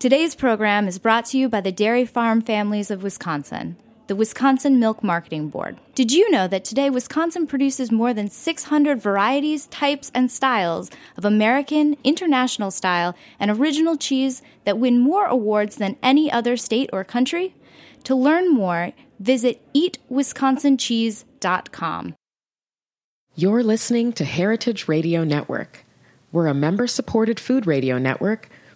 Today's program is brought to you by the Dairy Farm Families of Wisconsin, the Wisconsin Milk Marketing Board. Did you know that today Wisconsin produces more than 600 varieties, types, and styles of American, international style, and original cheese that win more awards than any other state or country? To learn more, visit eatwisconsincheese.com. You're listening to Heritage Radio Network. We're a member supported food radio network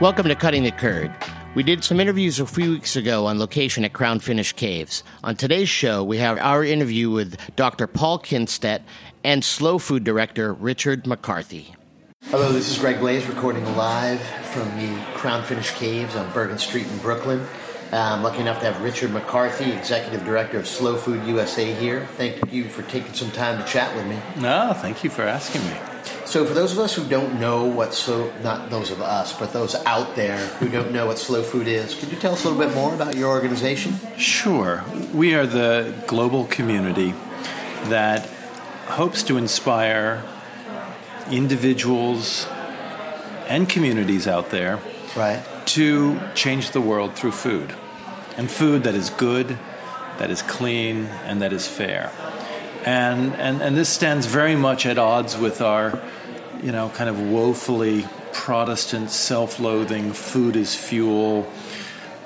Welcome to Cutting the Curd. We did some interviews a few weeks ago on location at Crown Finish Caves. On today's show, we have our interview with Dr. Paul Kindstedt and Slow Food Director Richard McCarthy. Hello, this is Greg Blaze recording live from the Crown Finish Caves on Bergen Street in Brooklyn. Uh, I'm lucky enough to have Richard McCarthy, Executive Director of Slow Food USA, here. Thank you for taking some time to chat with me. No, thank you for asking me. So, for those of us who don't know what slow, not those of us, but those out there who don't know what slow food is, could you tell us a little bit more about your organization? Sure. We are the global community that hopes to inspire individuals and communities out there Right. to change the world through food. And food that is good, that is clean, and that is fair. And, and, and this stands very much at odds with our, you know, kind of woefully Protestant self loathing, food is fuel,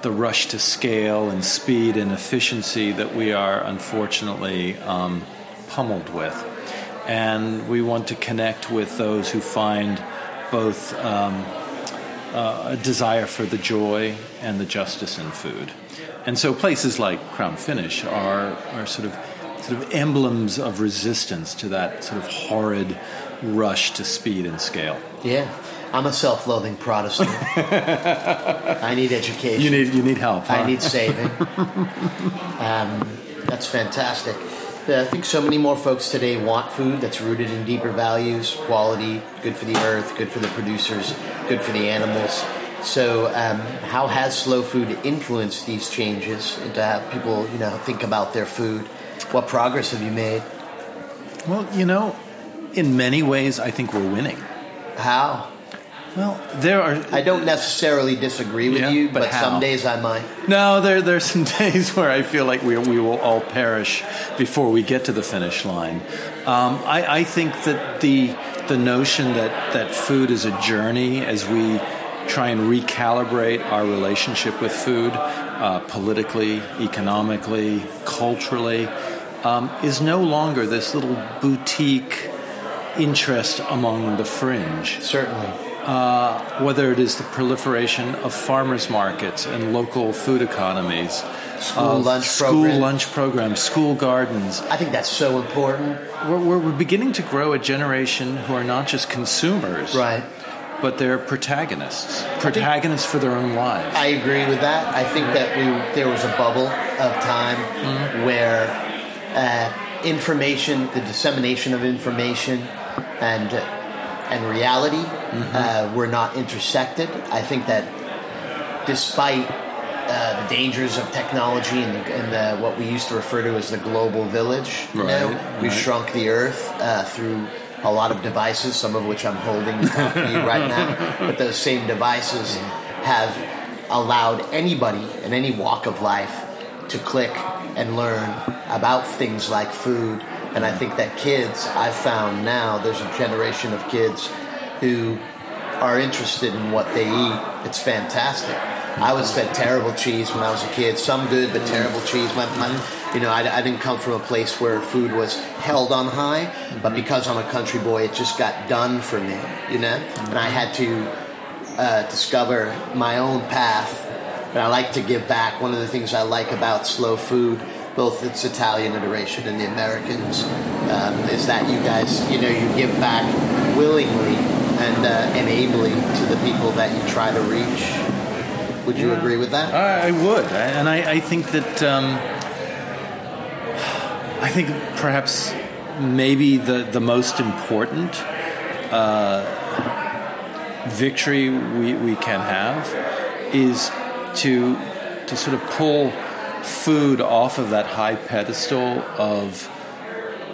the rush to scale and speed and efficiency that we are unfortunately um, pummeled with. And we want to connect with those who find both um, uh, a desire for the joy and the justice in food. And so places like Crown Finish are, are sort of sort of emblems of resistance to that sort of horrid rush to speed and scale. Yeah. I'm a self loathing Protestant. I need education. You need you need help. I need saving. um, that's fantastic. I think so many more folks today want food that's rooted in deeper values, quality, good for the earth, good for the producers, good for the animals. So, um, how has slow food influenced these changes into how people, you know, think about their food? What progress have you made? Well, you know, in many ways, I think we're winning. How? Well, there are. I don't necessarily disagree with Yeah, you, but but, some days I might. No, there are some days where I feel like we we will all perish before we get to the finish line. Um, I, I think that the the notion that that food is a journey as we try and recalibrate our relationship with food, uh, politically, economically, culturally, um, is no longer this little boutique interest among the fringe Certainly. uh, whether it is the proliferation of farmers markets and local food economies, School uh, lunch school program. lunch programs, school gardens. I think that's so important. We're, we're, we're beginning to grow a generation who are not just consumers, Right. but they're protagonists, protagonists for their own lives. I agree with that. I think that we there was a bubble of time Mm-hmm. where uh, information, the dissemination of information, and and reality Mm-hmm. uh, were not intersected. I think that despite uh, the dangers of technology and, the, and the, what we used to refer to as the global village, Right, we right. shrunk the earth uh, through a lot of devices, some of which I'm holding to talk to you right now. But those same devices have allowed anybody in any walk of life to click and learn about things like food. And I mm. think that kids, I've found now, there's a generation of kids who are interested in what they eat. It's fantastic. I was fed terrible cheese when I was a kid. Some good, but terrible mm. cheese. My, my, you know, I, I didn't come from a place where food was held on high, but mm-hmm. because I'm a country boy, it just got done for me. You know, and I had to uh, discover my own path. And I like to give back. One of the things I like about slow food, both its Italian iteration and the Americans, um, is that you guys, you know, you give back willingly and uh, and to the people that you try to reach. Would you agree with that? I, I would, and I, I think that um, I think perhaps maybe the the most important uh, victory we, we can have is to to sort of pull food off of that high pedestal of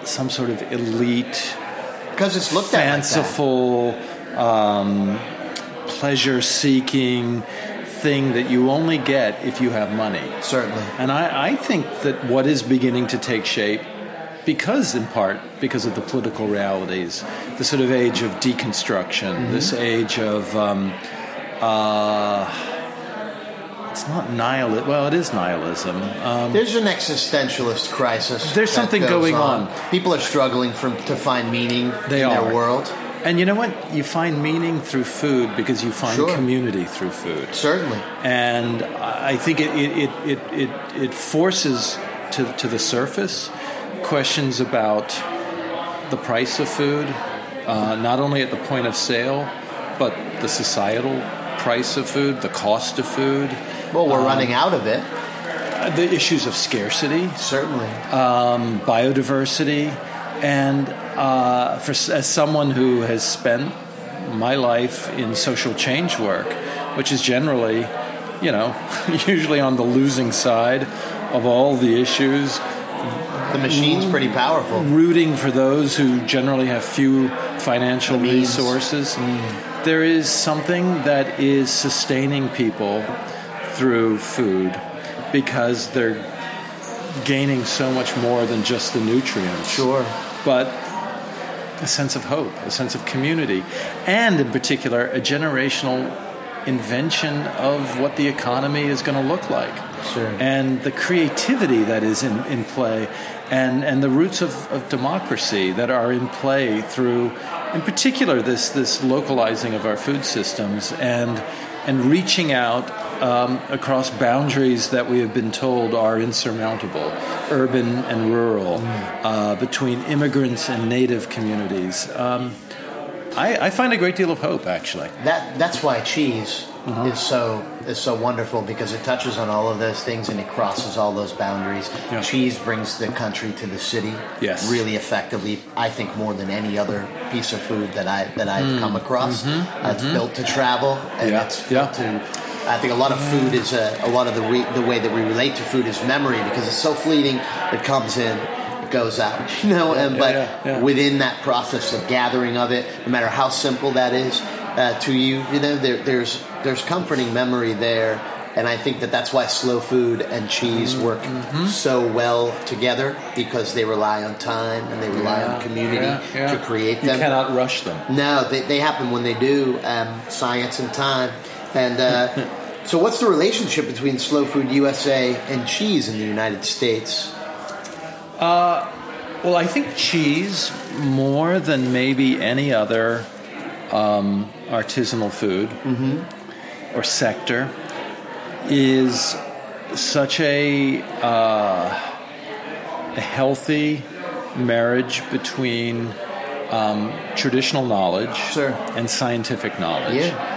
some sort of elite Because it's looked at like fanciful, um, pleasure seeking thing that you only get if you have money. Certainly. And I, I think that what is beginning to take shape, because in part because of the political realities, the sort of age of deconstruction, Mm-hmm. this age of. Um, uh, it's not nihilism. Well, it is nihilism. Um, There's an existentialist crisis. There's something going on. People are struggling for, to find meaning They in are. their world. and you know what? You find meaning through food because you find Sure. community through food. Certainly. and I think it it, it, it, it, it forces to, to the surface questions about the price of food, uh, not only at the point of sale, but the societal price of food, the cost of food, Well, Um, we're running out of it. uh, the issues of scarcity, Certainly. um, biodiversity, and uh, for as someone who has spent my life in social change work, which is generally, you know, usually on the losing side of all the issues, the machine's pretty powerful. rooting for those who generally have few financial The resources. There is something that is sustaining people through food because they're gaining so much more than just the nutrients. Sure. But a sense of hope, a sense of community, and in particular, a generational invention of what the economy is going to look like. Sure. And the creativity that is in, in play, and, and the roots of, of democracy that are in play through, in particular, this, this localizing of our food systems and, and reaching out um, across boundaries that we have been told are insurmountable, urban and rural, uh, between immigrants and native communities. Um, I, I find a great deal of hope, actually. That that's why cheese Uh-huh. is so is so wonderful because it touches on all of those things and it crosses all those boundaries. Yeah. Cheese brings the country to the city Yes. really effectively. I think more than any other piece of food that I that I've come across. Uh, it's built to travel and Mm. Mm-hmm. Yeah. it's Yeah. built to. I think a lot of food is a, a lot of the re, the way that we relate to food is memory because it's so fleeting. It comes in, it goes out, you know. and yeah, but yeah, yeah. within that process of gathering of it, no matter how simple that is uh, to you, you know, there, there's there's comforting memory there, and I think that that's why slow food and cheese Mm-hmm. work so well together because they rely on time and they rely on community Yeah, yeah. to create them. You cannot rush them. No, they, they happen when they do. Um, science and time. And uh, so, what's the relationship between Slow Food USA and cheese in the United States? Well, I think cheese, more than maybe any other um, artisanal food or sector, is such a, uh, a healthy marriage between um, traditional knowledge Sure. and scientific knowledge. Yeah.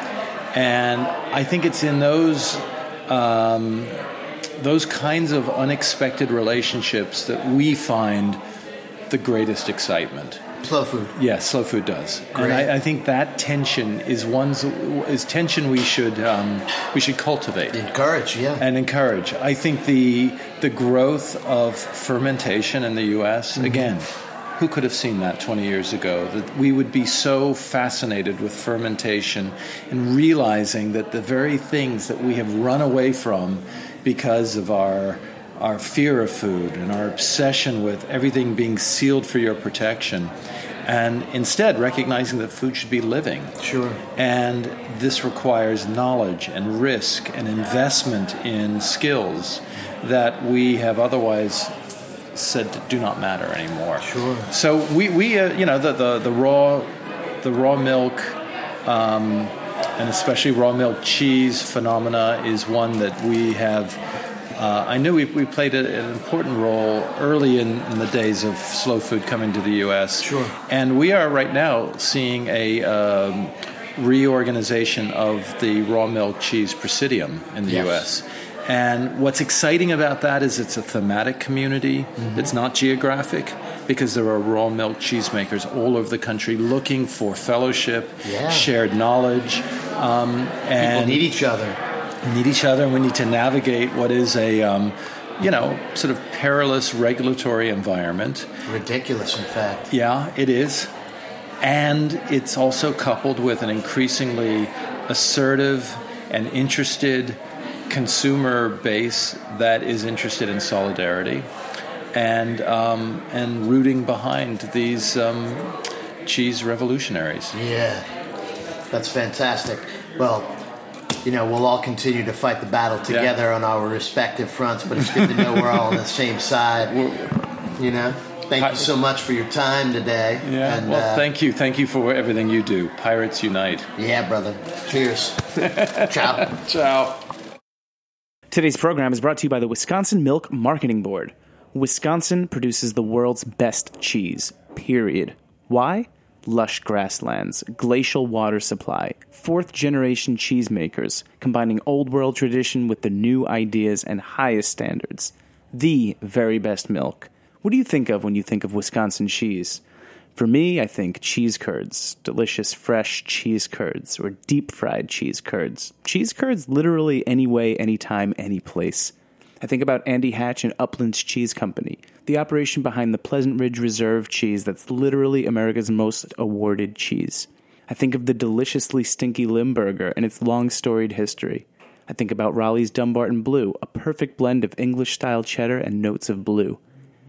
And I think it's in those um, those kinds of unexpected relationships that we find the greatest excitement. Slow food. Yes, slow food does, Great. and I, I think that tension is one's is tension we should um, we should cultivate Encourage, yeah. and encourage. I think the the growth of fermentation in the U.S. Mm-hmm. again. Who could have seen that 20 years ago? That we would be so fascinated with fermentation and realizing that the very things that we have run away from because of our our fear of food and our obsession with everything being sealed for your protection, and instead recognizing that food should be living. Sure. And this requires knowledge and risk and investment in skills that we have otherwise said do not matter anymore. Sure. So we, we uh, you know, the, the, the raw the raw milk um, and especially raw milk cheese phenomena is one that we have. Uh, I knew we, we played a, an important role early in, in the days of slow food coming to the U.S. Sure. And we are right now seeing a um, reorganization of the raw milk cheese Presidium in the Yes. U.S. And what's exciting about that is it's a thematic community. Mm-hmm. It's not geographic because there are raw milk cheesemakers all over the country looking for fellowship, Yeah. shared knowledge, um, People and need each other. need each other, and we need to navigate what is a, um, you know, sort of perilous regulatory environment. Ridiculous, in fact. Yeah, it is. And it's also coupled with an increasingly assertive and interested consumer base that is interested in solidarity and, um, and rooting behind these um, cheese revolutionaries. Yeah, that's fantastic. Well, you know, we'll all continue to fight the battle together on our respective fronts, but it's good to know we're all on the same side. You know, thank you so much for your time today. Yeah, and, well, uh, thank you. Thank you for everything you do. Pirates Unite. Yeah, brother. Cheers. Ciao. Ciao. Today's program is brought to you by the Wisconsin Milk Marketing Board. Wisconsin produces the world's best cheese, period. Why? Lush grasslands, glacial water supply, fourth generation cheesemakers, combining old world tradition with the new ideas and highest standards. The very best milk. What do you think of when you think of Wisconsin cheese? For me, I think cheese curds, delicious fresh cheese curds, or deep fried cheese curds. Cheese curds literally any way, anytime, any place. I think about Andy Hatch and Uplands Cheese Company, the operation behind the Pleasant Ridge Reserve cheese that's literally America's most awarded cheese. I think of the deliciously stinky Limburger and its long storied history. I think about Roelli's Dumbarton Blue, a perfect blend of English style cheddar and notes of blue.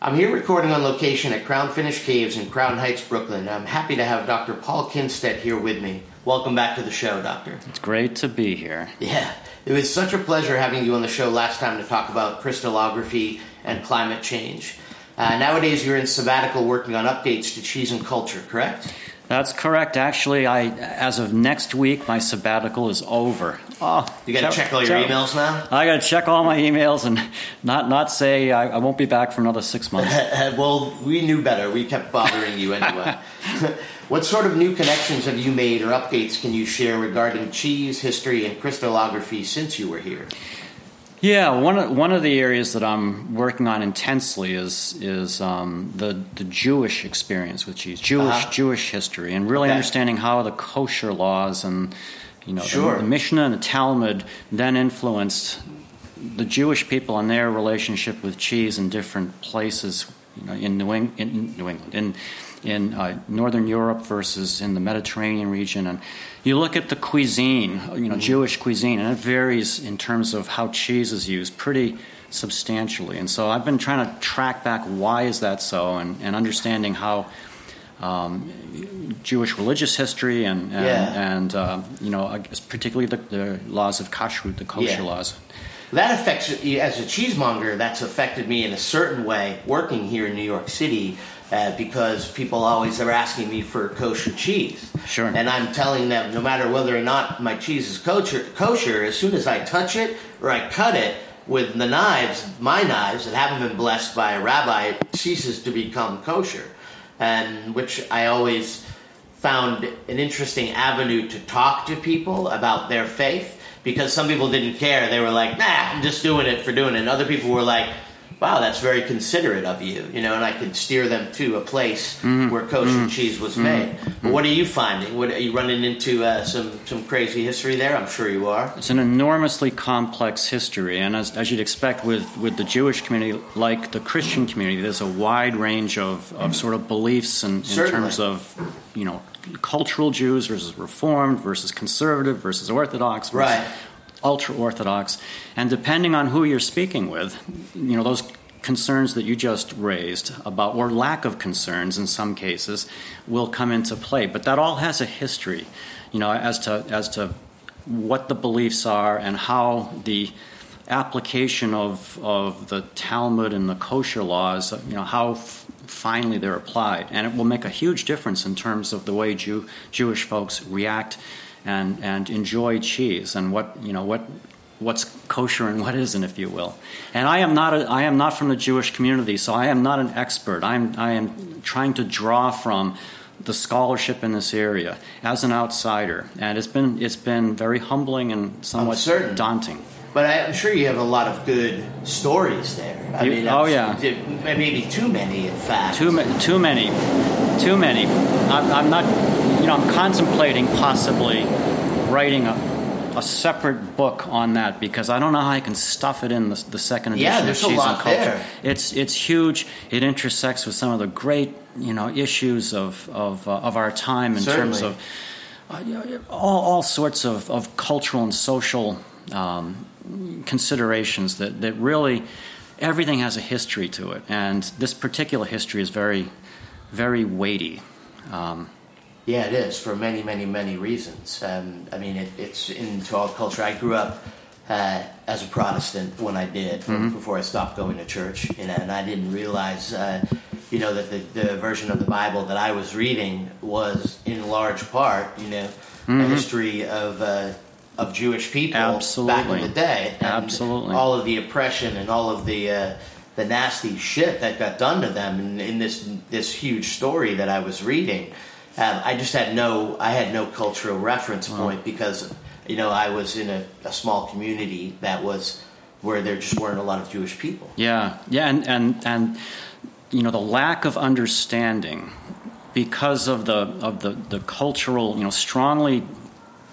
I'm here recording on location at Crown Finish Caves in Crown Heights, Brooklyn. I'm happy to have Dr. Paul Kindstedt here with me. Welcome back to the show, Doctor. It's great to be here. Yeah, it was such a pleasure having you on the show last time to talk about crystallography and climate change. Uh, nowadays, you're in sabbatical working on updates to cheese and culture, correct? That's correct. Actually, I as of next week, my sabbatical is over. Oh, You got to check all your emails now. I got to check all my emails and not not say I, I won't be back for another six months. well, we knew better. We kept bothering you anyway. what sort of new connections have you made or updates can you share regarding cheese, history, and crystallography since you were here? Yeah, one of, one of the areas that I'm working on intensely is is um, the the Jewish experience with cheese, Jewish Uh-huh. Jewish history, and really Okay. understanding how the kosher laws and you know Sure. the, the Mishnah and the Talmud then influenced the Jewish people and their relationship with cheese in different places, you know, in New, Eng- in New England, in in uh, Northern Europe versus in the Mediterranean region, and you look at the cuisine, you know, Jewish cuisine, and it varies in terms of how cheese is used pretty substantially. And so I've been trying to track back why is that so, and, and understanding how. Um, Jewish religious history and and, Yeah. and uh, you know particularly the, the laws of kashrut, the kosher Yeah. laws. That affects as a cheesemonger. That's affected me in a certain way working here in New York City uh, because people always are asking me for kosher cheese. Sure. And I'm telling them no matter whether or not my cheese is kosher, kosher as soon as I touch it or I cut it with the knives, my knives that haven't been blessed by a rabbi, it ceases to become kosher. And which I always found an interesting avenue to talk to people about their faith because some people didn't care. They were like, nah, I'm just doing it for doing it. And other people were like, wow, that's very considerate of you, you know, and I could steer them to a place mm-hmm. where kosher mm-hmm. cheese was mm-hmm. made. But what are you finding? What, are you running into uh, some, some crazy history there? I'm sure you are. It's an enormously complex history, and as, as you'd expect with, with the Jewish community, like the Christian community, there's a wide range of, of sort of beliefs in, in terms of, you know, cultural Jews versus Reformed versus conservative versus Orthodox versus Right. Ultra Orthodox, and depending on who you're speaking with, you know, those concerns that you just raised about, or lack of concerns in some cases, will come into play. But that all has a history, you know, as to as to what the beliefs are and how the application of of the Talmud and the kosher laws, you know, how finely they're applied, and it will make a huge difference in terms of the way Jew, Jewish folks react and and enjoy cheese and what you know what what's kosher and what isn't, if you will. And I am not a, I am not from the Jewish community, so I am not an expert. I'm I am trying to draw from the scholarship in this area as an outsider, and it's been it's been very humbling and somewhat daunting. But I'm sure you have a lot of good stories there. I You- mean, oh, I'm- yeah. maybe too many, in fact. Too, ma- too many, too many. I'm, I'm not, you know, I'm contemplating possibly writing a, a separate book on that because I don't know how I can stuff it in the, the second edition Yeah, of there's a lot Culture. there. It's it's huge. It intersects with some of the great, you know, issues of of, uh, of our time in terms of uh, all, all sorts of, of cultural and social um, considerations that, that really everything has a history to it, and this particular history is very, very weighty. Um, Yeah, it is for many, many, many reasons. Um, I mean, it, it's into all culture. I grew up uh, as a Protestant when I did, Mm-hmm. before I stopped going to church, you know, and I didn't realize, uh, you know, that the, the version of the Bible that I was reading was in large part, you know, a history of. Uh, of Jewish people back Mm-hmm. In the day, and Absolutely. all of the oppression and all of the uh, the nasty shit that got done to them in, in this this huge story that I was reading. Um, I just had no I had no cultural reference point because you know I was in a, a small community that was where there just weren't a lot of Jewish people. Yeah, yeah, and and and you know the lack of understanding because of the of the the cultural, you know, strongly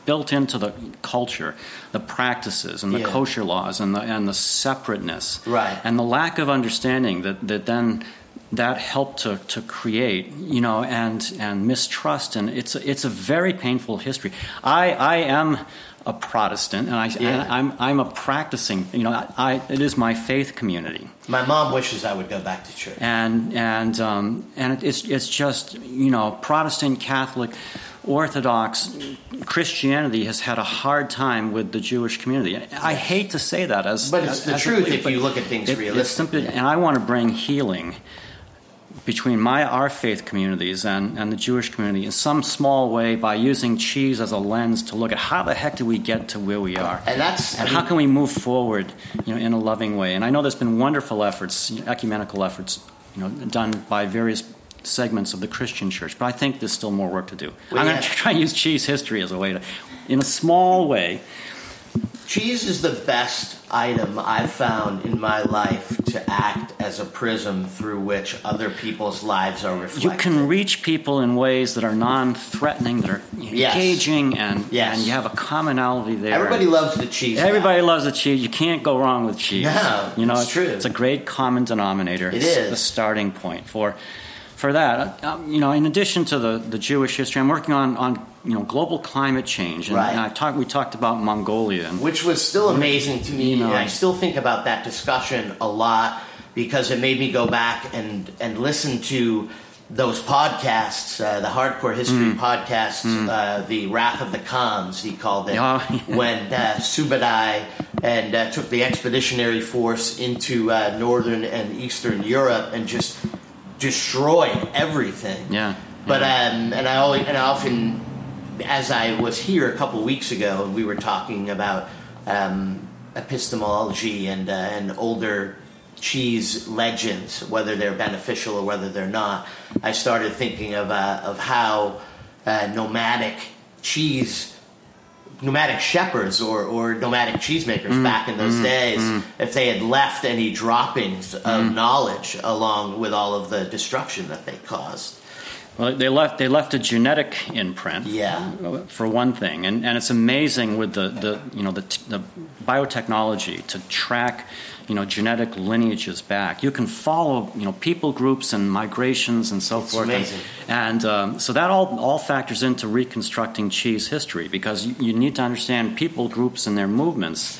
built into the culture, the practices and the Yeah. kosher laws and the and the separateness, Right. And the lack of understanding that that then that helped to, to create, you know, and and mistrust, and it's a, it's a very painful history. I I am a Protestant, and I Yeah. and I'm I'm a practicing, you know, I it is my faith community My mom wishes I would go back to church. and and um, and it's it's just you know Protestant, Catholic, Orthodox Christianity has had a hard time with the Jewish community. I hate to say that as But it's as- the as truth if you look at things it- realistically. simply- and I want to bring healing between my our faith communities and, and the Jewish community in some small way by using cheese as a lens to look at how the heck do we get to where we are? And that's- and I how can we move forward you know in a loving way? And I know there's been wonderful efforts ecumenical efforts you know done by various segments of the Christian church but I think there's still more work to do. Well, I'm yeah. going to try and use cheese history as a way to in a small way Cheese is the best item I've found in my life to act as a prism through which other people's lives are reflected. you can reach people in ways that are non-threatening, that are Yes. engaging, and Yes. and you have a commonality there. Everybody loves the cheese. Everybody loves the cheese. You can't go wrong with cheese. No, you know it's true. It's a great common denominator. It it's is. the starting point for for that. Uh, you know, in addition to the, the Jewish history, I'm working on, on you know global climate change, and, Right. and I talked we talked about Mongolia and which was still amazing to me. You know. and I still think about that discussion a lot because it made me go back and and listen to those podcasts, uh, the hardcore history Mm. podcasts, uh, the Wrath of the Khans, he called it, Yeah. when uh, Subadai and uh, took the expeditionary force into uh, northern and eastern Europe and just destroyed everything. Yeah. But um, and I always and I often, as I was here a couple weeks ago, we were talking about um, epistemology and uh, and older cheese legends, whether they're beneficial or whether they're not. I started thinking of uh, of how uh, nomadic cheese. Nomadic shepherds or, or nomadic cheesemakers mm, back in those mm, days, mm. if they had left any droppings of knowledge along with all of the destruction that they caused. Well, they left they left a genetic imprint. Yeah. For one thing, and, and it's amazing with the, the you know the, t- the biotechnology to track you know genetic lineages back. You can follow you know people groups and migrations and so It's forth. And- amazing. And, um, so that all all factors into reconstructing cheese history because you, you need to understand people groups and their movements,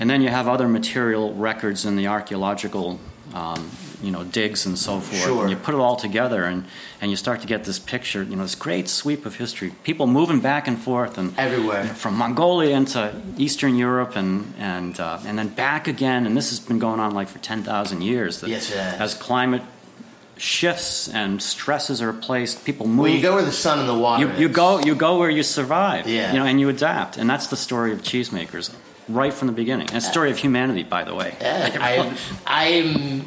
and then you have other material records in the archaeological um, you know, digs and so forth. Sure. And you put it all together, and, and you start to get this picture, you know, this great sweep of history. People moving back and forth and Everywhere. you know, from Mongolia into Eastern Europe and and uh, and then back again. And this has been going on like for ten thousand years. That Yes. As climate shifts and stresses are placed, people move. Well, you go where the sun and the water. You, you go you go where you survive. Yeah. You know, and you adapt, and that's the story of cheesemakers, right from the beginning. And the story of humanity, by the way. Yeah, I, I'm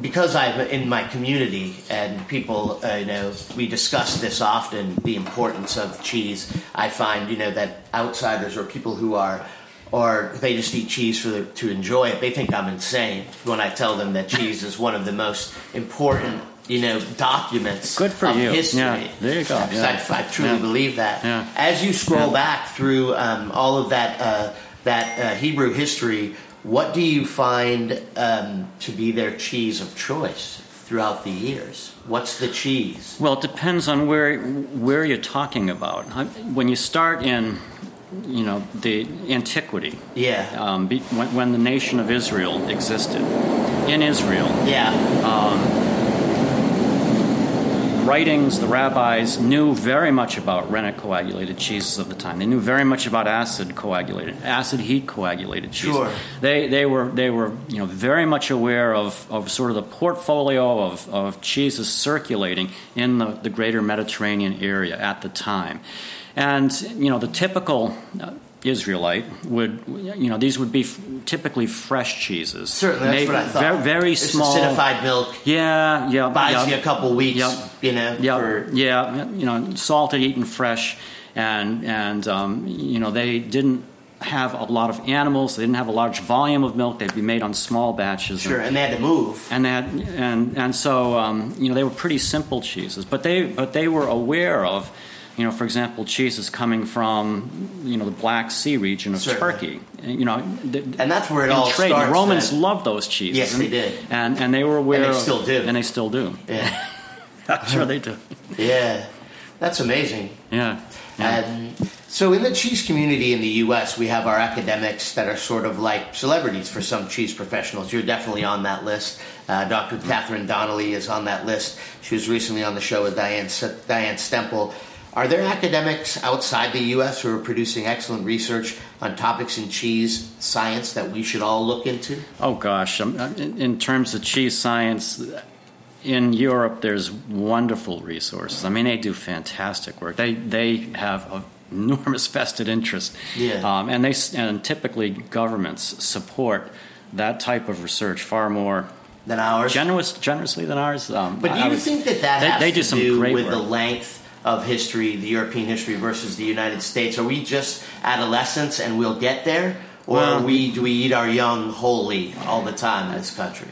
because I'm in my community and people, uh, you know, we discuss this often the importance of cheese. I find, you know, that outsiders or people who are, or they just eat cheese for the, to enjoy it. They think I'm insane when I tell them that cheese is one of the most important. You know, documents Good for you. history. Yeah, there you go. Yeah. I, I truly Yeah. believe that. Yeah. As you scroll back through um, all of that uh, that uh, Hebrew history, what do you find um, to be their cheese of choice throughout the years? What's the cheese? Well, it depends on where where you're talking about. When you start in, you know, the antiquity, Yeah, um, when, when the nation of Israel existed, in Israel, yeah, writings, the rabbis knew very much about rennet coagulated cheeses of the time. They knew very much about acid coagulated, acid heat coagulated cheese. Sure. They they were they were you know very much aware of, of sort of the portfolio of, of cheeses circulating in the, the greater Mediterranean area at the time. And you know the typical uh, Israelite would you know these would be f- typically fresh cheeses. certainly. That's Made what I thought. Very, very small. acidified milk Yeah, yeah. buys yeah. you a couple weeks. Yep. You know, Yeah, for- yeah, you know, salted, eaten fresh, and and um, you know they didn't have a lot of animals. They didn't have a large volume of milk. They'd be made on small batches. sure, and, and they had to move. and that and and so um, you know they were pretty simple cheeses, but they but they were aware of. You know, for example, cheese is coming from you know the Black Sea region of Certainly. Turkey. You know, th- And that's where it all trade. starts, The Romans then. loved those cheeses. Yes, and, they did. and and they were aware. And they of- still do. and they still do. Yeah, I'm sure they do. yeah, that's amazing. Yeah. yeah. And so, in the cheese community in the U.S., we have our academics that are sort of like celebrities for some cheese professionals. You're definitely on that list. Uh, Dr. Catherine Donnelly is on that list. She was recently on the show with Diane Diane Stemple. Are there academics outside the U.S. who are producing excellent research on topics in cheese science that we should all look into? Oh gosh, um, uh, in, terms of cheese science, in Europe there's wonderful resources. I mean, they do fantastic work. They they have a enormous vested interest, Yeah. um, and they and typically governments support that type of research far more Than ours. generous generously than ours. Um, But do I you would- think that that they, has they to do some great with work. the length of history, the European history versus the United States? Are we just adolescents and we'll get there, or Well- we do we eat our young wholly all the time in this country?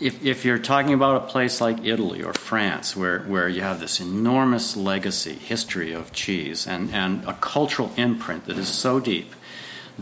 if, if you're talking about a place like Italy or France, where, where you have this enormous legacy, history of cheese, and, and a cultural imprint that is so deep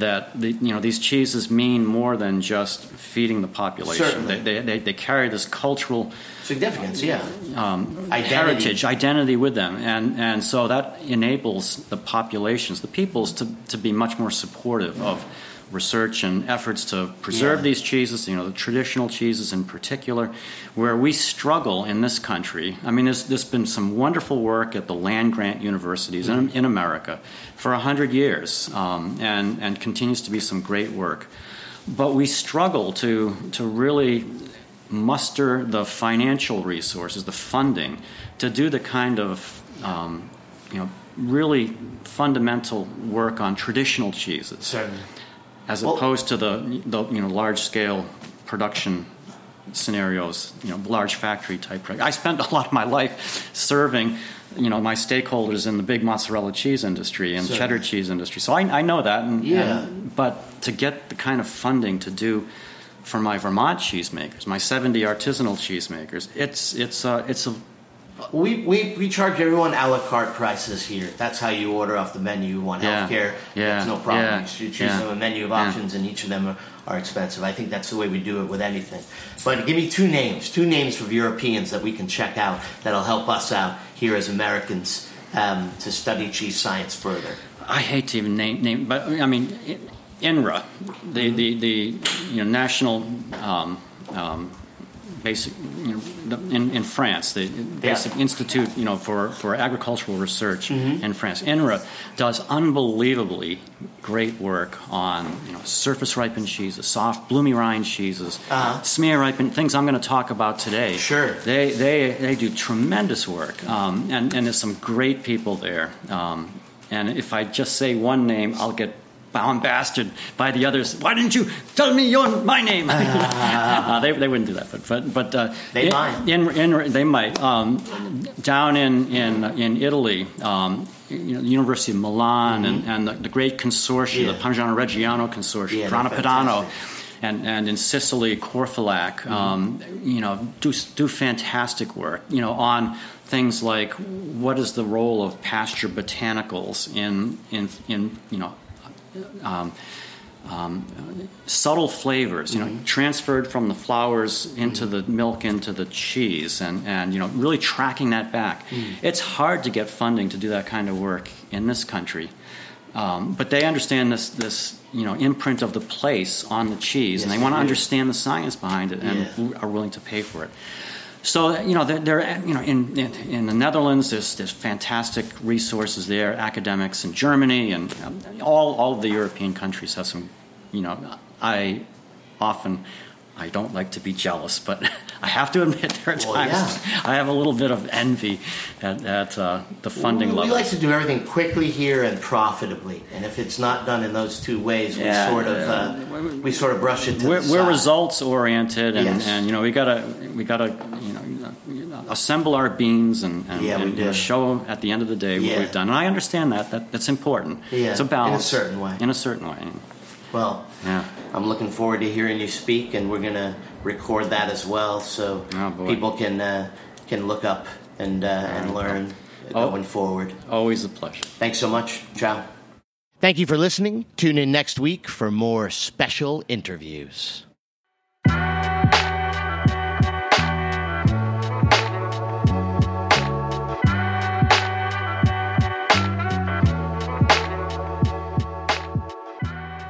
that the, you know these cheeses mean more than just feeding the population. They, they, they, they carry this cultural Significance, yeah. um, Identity. heritage, identity with them, and and so that enables the populations, the peoples, to to be much more supportive of research and efforts to preserve Yeah. these cheeses. You know, the traditional cheeses in particular, where we struggle in this country. I mean, there's, there's been some wonderful work at the land grant universities in, in America for a hundred years, um, and and continues to be some great work. But we struggle to to really muster the financial resources, the funding, to do the kind of um, you know really fundamental work on traditional cheeses, Certainly. As Well- opposed to the, the you know large scale production scenarios, you know, large factory type. I spent a lot of my life serving. You know my stakeholders in the big mozzarella cheese industry and Certainly. cheddar cheese industry, so I, I know that. And, Yeah. and- but to get the kind of funding to do for my Vermont cheesemakers, my 70 artisanal cheesemakers, it's it's a it's a We, we, we charge everyone a la carte prices here. That's how you order off the menu. You want Yeah. healthcare, Yeah. it's no problem. Yeah. You choose Yeah. from a menu of options, and each of them are, are expensive. I think that's the way we do it with anything. But give me two names, two names of Europeans that we can check out that'll help us out here as Americans um, to study cheese science further. I hate to even name name, but I mean INRA, the the, the you know national um, um, basic, you know, in, in France, the basic Yeah. institute, you know, for, for agricultural research Mm-hmm. in France. INRA does unbelievably great work on, you know, surface ripened cheeses, soft, bloomy rind cheeses, Uh-huh. smear ripened things I'm going to talk about today. Sure. They, they, they do tremendous work, um, and, and there's some great people there. Um, and if I just say one name, I'll get bombasted by the others. Why didn't you tell me your my name? uh, they, they wouldn't do that, but but but uh, They in, might. In, in, they might. Um, down in in in Italy. Um, you know, the University of Milan and, and the, the great consortium, Yeah. the Parmigiano Reggiano consortium, Yeah, Grana Padano, and, and in Sicily, CoRFiLaC, um, you know, do, do fantastic work, you know, on things like what is the role of pasture botanicals in, in, in you know, um, um, subtle flavors, you know, transferred from the flowers into the milk into the cheese, and, and you know, really tracking that back. It's hard to get funding to do that kind of work in this country, um, but they understand this this you know imprint of the place on the cheese, and they want to understand the science behind it, and Yeah. are willing to pay for it. So you know, they're, they're you know in, in in the Netherlands, there's there's fantastic resources there. Academics in Germany and um, all all of the European countries have some. You know, I often I don't like to be jealous, but I have to admit there are Well, times yeah. I have a little bit of envy at, at uh, the funding we, we level. like to do everything quickly here and profitably, and if it's not done in those two ways, we Yeah, sort of uh, we sort of brush it to we're, we're results oriented, and, Yes. and you know we gotta we gotta assemble our beans and, and, Yeah, we and, do. you know, show at the end of the day what we've done. And I understand that that that's important. Yeah, it's a balance in a certain way. In a certain way. Well, Yeah. I'm looking forward to hearing you speak, and we're gonna record that as well, so Oh, people can uh, can look up and uh, and learn Oh. going forward. Always a pleasure. Thanks so much. Ciao. Thank you for listening. Tune in next week for more special interviews.